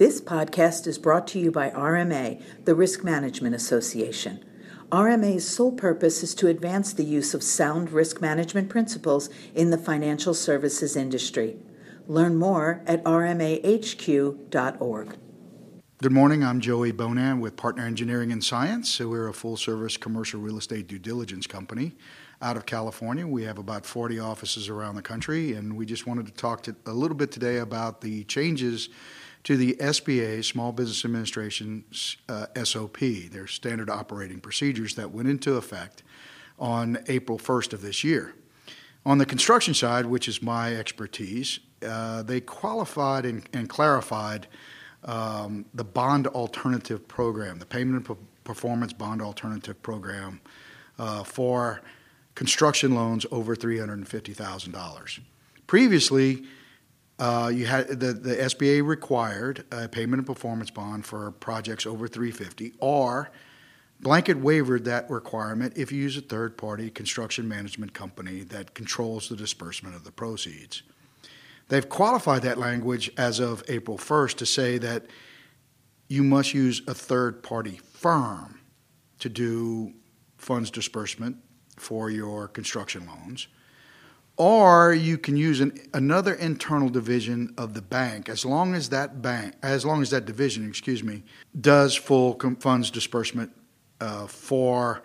This podcast is brought to you by RMA, the Risk Management Association. RMA's sole purpose is to advance the use of sound risk management principles in the financial services industry. Learn more at rmahq.org. Good morning. I'm Joey Bonin with Partner Engineering and Science. So we're a full service commercial real estate due diligence company out of California. We have about 40 offices around the country, and we just wanted to talk to, a little bit today about the changes to the SBA, Small Business Administration uh, SOP, their standard operating procedures that went into effect on April 1st of this year. On the construction side, which is my expertise, uh, they qualified and, and clarified um, the bond alternative program, the payment and performance bond alternative program uh, for construction loans over $350,000. Previously, uh, you had the, the SBA required a payment and performance bond for projects over 350 or blanket wavered that requirement if you use a third party construction management company that controls the disbursement of the proceeds. They've qualified that language as of April 1st to say that you must use a third party firm to do funds disbursement for your construction loans. Or you can use an, another internal division of the bank as long as that bank, as long as that division, excuse me, does full funds disbursement uh, for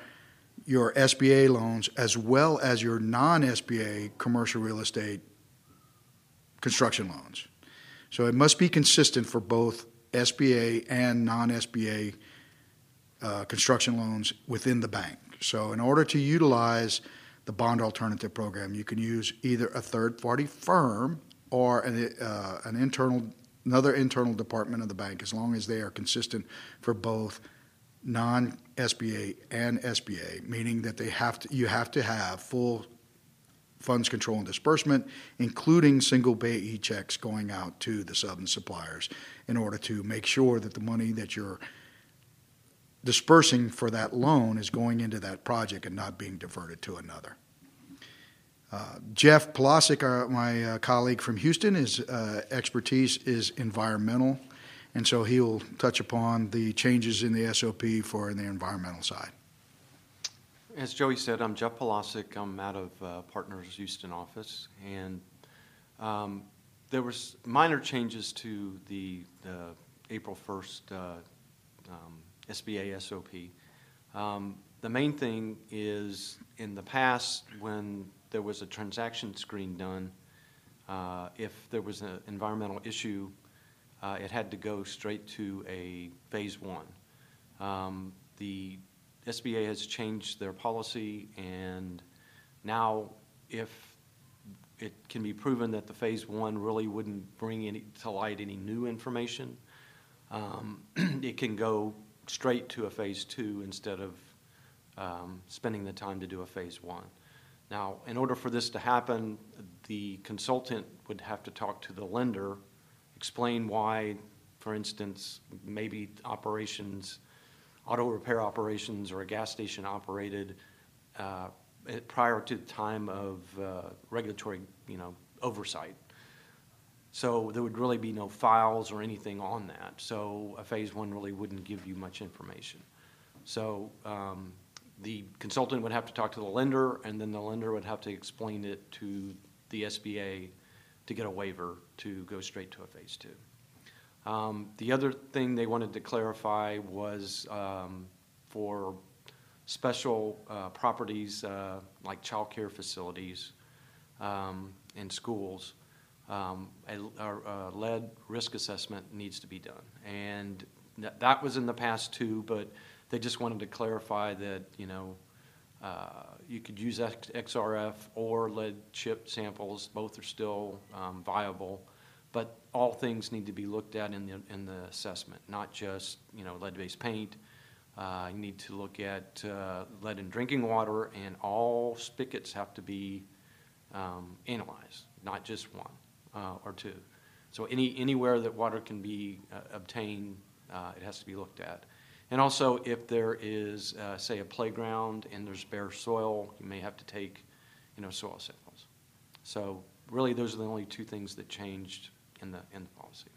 your SBA loans as well as your non SBA commercial real estate construction loans. So it must be consistent for both SBA and non SBA uh, construction loans within the bank. So, in order to utilize the bond alternative program, you can use either a third party firm or an, uh, an internal another internal department of the bank as long as they are consistent for both non SBA and SBA, meaning that they have to, you have to have full funds control and disbursement, including single payee checks going out to the sub and suppliers in order to make sure that the money that you're dispersing for that loan is going into that project and not being diverted to another. Uh, Jeff Polasek, uh, my uh, colleague from Houston, his uh, expertise is environmental, and so he will touch upon the changes in the SOP for the environmental side. As Joey said, I'm Jeff Polasek. I'm out of uh, Partners Houston office, and um, there was minor changes to the, the April 1st uh, um, SBA SOP. Um, the main thing is in the past, when there was a transaction screen done, uh, if there was an environmental issue, uh, it had to go straight to a phase one. Um, the SBA has changed their policy, and now if it can be proven that the phase one really wouldn't bring any, to light any new information, um, it can go straight to a phase two instead of um, spending the time to do a phase one. Now, in order for this to happen, the consultant would have to talk to the lender, explain why, for instance, maybe operations auto repair operations or a gas station operated uh, prior to the time of uh, regulatory, you know, oversight. So there would really be no files or anything on that. So a phase one really wouldn't give you much information. So um, the consultant would have to talk to the lender, and then the lender would have to explain it to the SBA to get a waiver to go straight to a phase two. Um, the other thing they wanted to clarify was um, for special uh, properties uh, like child care facilities um, and schools, um, a, a, lead risk assessment needs to be done. And th- that was in the past too, but they just wanted to clarify that, you know, uh, you could use X- XRF or lead chip samples, both are still um, viable. But all things need to be looked at in the, in the assessment, not just, you know, lead-based paint. Uh, you need to look at uh, lead in drinking water, and all spigots have to be um, analyzed, not just one uh, or two. So any, anywhere that water can be uh, obtained, uh, it has to be looked at. And also, if there is, uh, say, a playground and there's bare soil, you may have to take, you know, soil samples. So really, those are the only two things that changed in the, in the policy.